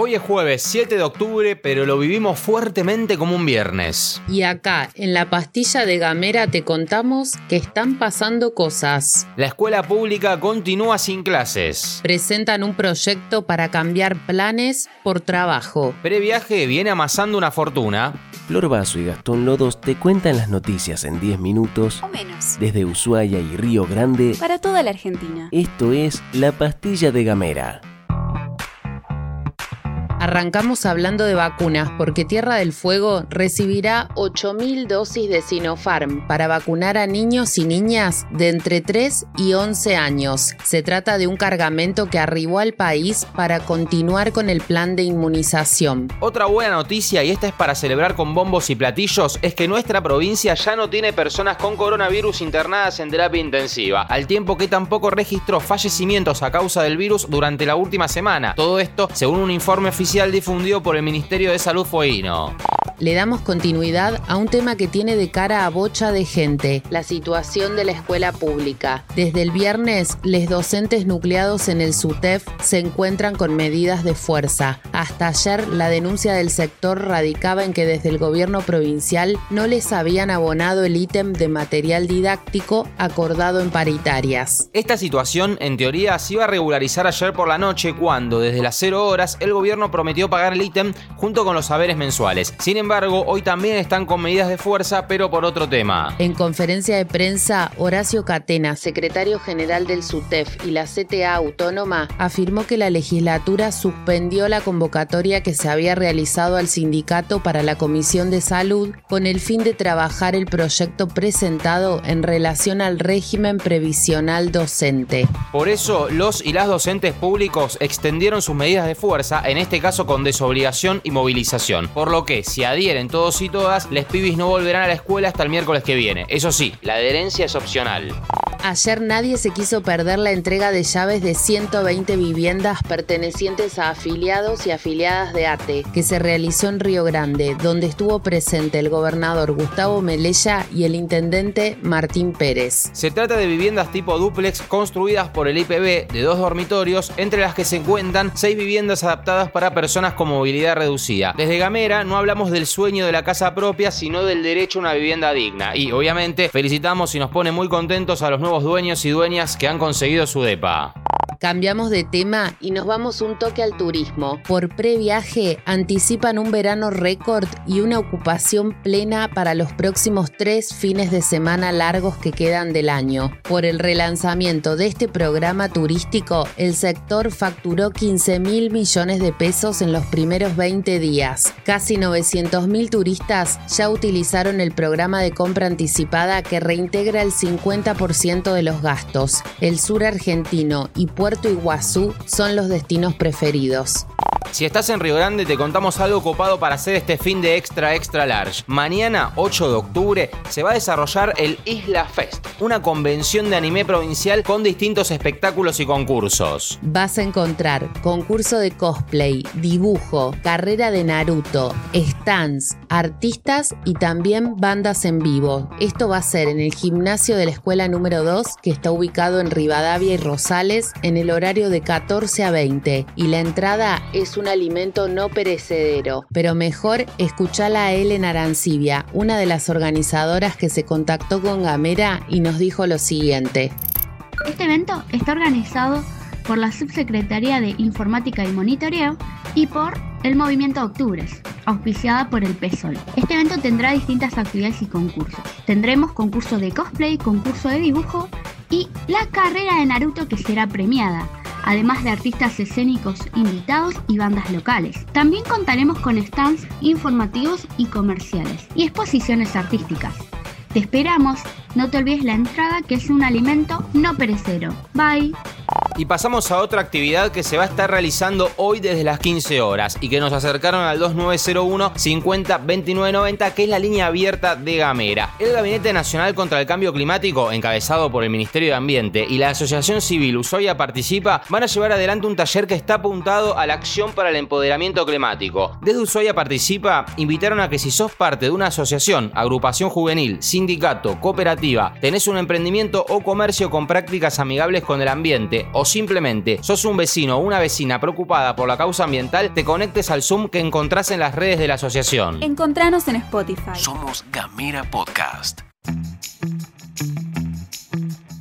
Hoy es jueves 7 de octubre, pero lo vivimos fuertemente como un viernes. Y acá, en la pastilla de Gamera, te contamos que están pasando cosas. La escuela pública continúa sin clases. Presentan un proyecto para cambiar planes por trabajo. Previaje viene amasando una fortuna. Flor Vaso y Gastón Lodos te cuentan las noticias en 10 minutos O menos. desde Ushuaia y Río Grande. Para toda la Argentina. Esto es La Pastilla de Gamera. Arrancamos hablando de vacunas porque Tierra del Fuego recibirá 8.000 dosis de Sinopharm para vacunar a niños y niñas de entre 3 y 11 años. Se trata de un cargamento que arribó al país para continuar con el plan de inmunización. Otra buena noticia, y esta es para celebrar con bombos y platillos, es que nuestra provincia ya no tiene personas con coronavirus internadas en terapia intensiva, al tiempo que tampoco registró fallecimientos a causa del virus durante la última semana. Todo esto según un informe oficial difundido por el Ministerio de Salud Fueguino. Le damos continuidad a un tema que tiene de cara a bocha de gente, la situación de la escuela pública. Desde el viernes, los docentes nucleados en el SUTEF se encuentran con medidas de fuerza. Hasta ayer, la denuncia del sector radicaba en que desde el gobierno provincial no les habían abonado el ítem de material didáctico acordado en paritarias. Esta situación, en teoría, se iba a regularizar ayer por la noche cuando, desde las 0 horas, el gobierno prometió pagar el ítem junto con los saberes mensuales. Sin embargo, hoy también están con medidas de fuerza, pero por otro tema. En conferencia de prensa, Horacio Catena, secretario general del SUTEF y la CTA Autónoma, afirmó que la legislatura suspendió la convocatoria que se había realizado al sindicato para la Comisión de Salud con el fin de trabajar el proyecto presentado en relación al régimen previsional docente. Por eso, los y las docentes públicos extendieron sus medidas de fuerza, en este caso con desobligación y movilización. Por lo que, si adhieren todos y todas, les pibis no volverán a la escuela hasta el miércoles que viene. Eso sí, la adherencia es opcional. Ayer nadie se quiso perder la entrega de llaves de 120 viviendas pertenecientes a afiliados y afiliadas de ATE, que se realizó en Río Grande, donde estuvo presente el gobernador Gustavo Melella y el intendente Martín Pérez. Se trata de viviendas tipo dúplex construidas por el IPB de dos dormitorios, entre las que se encuentran seis viviendas adaptadas para personas con movilidad reducida. Desde Gamera no hablamos del sueño de la casa propia, sino del derecho a una vivienda digna. Y obviamente felicitamos y nos pone muy contentos a los nuevos dueños y dueñas que han conseguido su DEPA. Cambiamos de tema y nos vamos un toque al turismo. Por previaje anticipan un verano récord y una ocupación plena para los próximos tres fines de semana largos que quedan del año. Por el relanzamiento de este programa turístico, el sector facturó 15 mil millones de pesos en los primeros 20 días. Casi 900 mil turistas ya utilizaron el programa de compra anticipada que reintegra el 50% de los gastos. El sur argentino y Puerto Iguazú son los destinos preferidos. Si estás en Río Grande, te contamos algo copado para hacer este fin de extra extra large. Mañana, 8 de octubre, se va a desarrollar el Isla Fest, una convención de anime provincial con distintos espectáculos y concursos. Vas a encontrar concurso de cosplay, dibujo, carrera de Naruto, stands, artistas y también bandas en vivo. Esto va a ser en el gimnasio de la escuela número 2, que está ubicado en Rivadavia y Rosales, en el horario de 14 a 20. Y la entrada es un alimento no perecedero. Pero mejor escuchala a Ellen Arancibia, una de las organizadoras que se contactó con Gamera y nos dijo lo siguiente. Este evento está organizado por la Subsecretaría de Informática y Monitoreo y por el Movimiento Octubres, auspiciada por el PSOL. Este evento tendrá distintas actividades y concursos. Tendremos concurso de cosplay, concurso de dibujo y la carrera de Naruto que será premiada, además de artistas escénicos invitados y bandas locales. También contaremos con stands informativos y comerciales y exposiciones artísticas. Te esperamos, no te olvides la entrada que es un alimento no perecero. Bye. Y pasamos a otra actividad que se va a estar realizando hoy desde las 15 horas y que nos acercaron al 2901 50 29 90, que es la línea abierta de Gamera. El Gabinete Nacional contra el Cambio Climático, encabezado por el Ministerio de Ambiente y la Asociación Civil Ushuaia Participa, van a llevar adelante un taller que está apuntado a la acción para el empoderamiento climático. Desde Ushuaia Participa invitaron a que si sos parte de una asociación, agrupación juvenil, sindicato, cooperativa, tenés un emprendimiento o comercio con prácticas amigables con el ambiente o simplemente sos un vecino o una vecina preocupada por la causa ambiental, te conectes al Zoom que encontrás en las redes de la asociación. Encontranos en Spotify. Somos Gamera Podcast.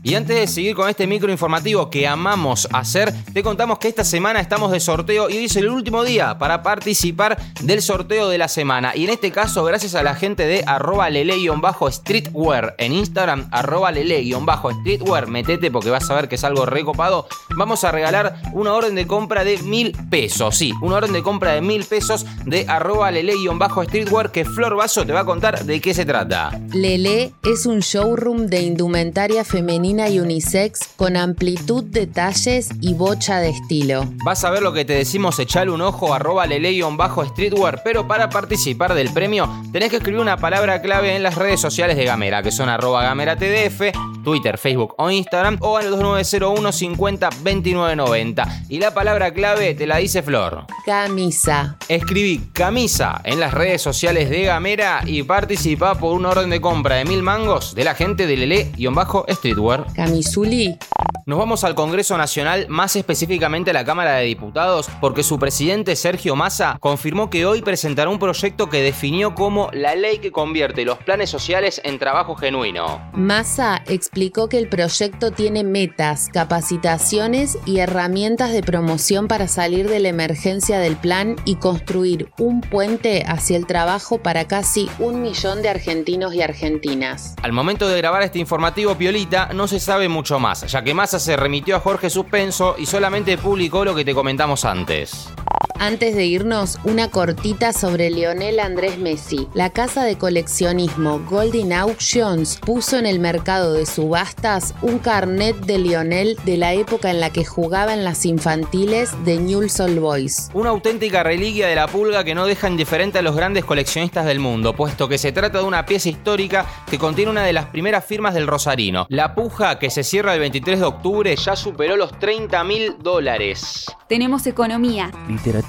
Y antes de seguir con este micro informativo que amamos hacer, te contamos que esta semana estamos de sorteo y hoy es el último día para participar del sorteo de la semana. Y en este caso, gracias a la gente de arroba lele-streetwear en Instagram, arroba lele-streetwear, metete porque vas a ver que es algo recopado, vamos a regalar una orden de compra de mil pesos. Sí, una orden de compra de mil pesos de arroba lele-streetwear que Flor Vaso te va a contar de qué se trata. Lele es un showroom de indumentaria femenina y unisex con amplitud de talles y bocha de estilo. Vas a ver lo que te decimos, echale un ojo, arroba bajo streetwear, pero para participar del premio tenés que escribir una palabra clave en las redes sociales de Gamera, que son arroba gamera tdf, Twitter, Facebook o Instagram, o el 2901 50 29 90. Y la palabra clave te la dice Flor. Camisa. Escribí camisa en las redes sociales de Gamera y participa por un orden de compra de mil mangos de la gente de Lele-Streetwear. Camisuli. Nos vamos al Congreso Nacional, más específicamente a la Cámara de Diputados, porque su presidente Sergio Massa confirmó que hoy presentará un proyecto que definió como la ley que convierte los planes sociales en trabajo genuino. Massa explicó que el proyecto tiene metas, capacitaciones y herramientas de promoción para salir de la emergencia del plan y construir un puente hacia el trabajo para casi un millón de argentinos y argentinas. Al momento de grabar este informativo, Piolita, no se sabe mucho más, ya que Massa se remitió a Jorge Suspenso y solamente publicó lo que te comentamos antes. Antes de irnos, una cortita sobre Lionel Andrés Messi. La casa de coleccionismo Golden Auctions puso en el mercado de subastas un carnet de Lionel de la época en la que jugaba en las infantiles de Newell's Old Boys. Una auténtica reliquia de la pulga que no deja indiferente a los grandes coleccionistas del mundo, puesto que se trata de una pieza histórica que contiene una de las primeras firmas del Rosarino. La puja que se cierra el 23 de octubre ya superó los 30 mil dólares. Tenemos economía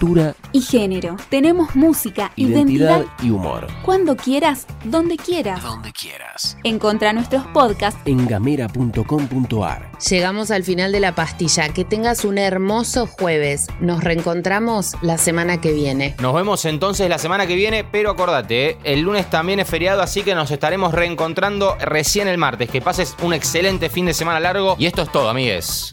Literatura, y género. Tenemos música, identidad identidad, y humor. cuando quieras, donde quieras. Donde quieras. Encontra nuestros podcasts En gamera.com.ar. Llegamos al final de la pastilla. Que tengas un hermoso jueves. Nos reencontramos la semana que viene. Nos vemos entonces la semana que viene, pero acordate, ¿eh? el lunes también es feriado, así que nos estaremos reencontrando recién el martes. Que pases un excelente fin de semana largo y esto es todo, amigues.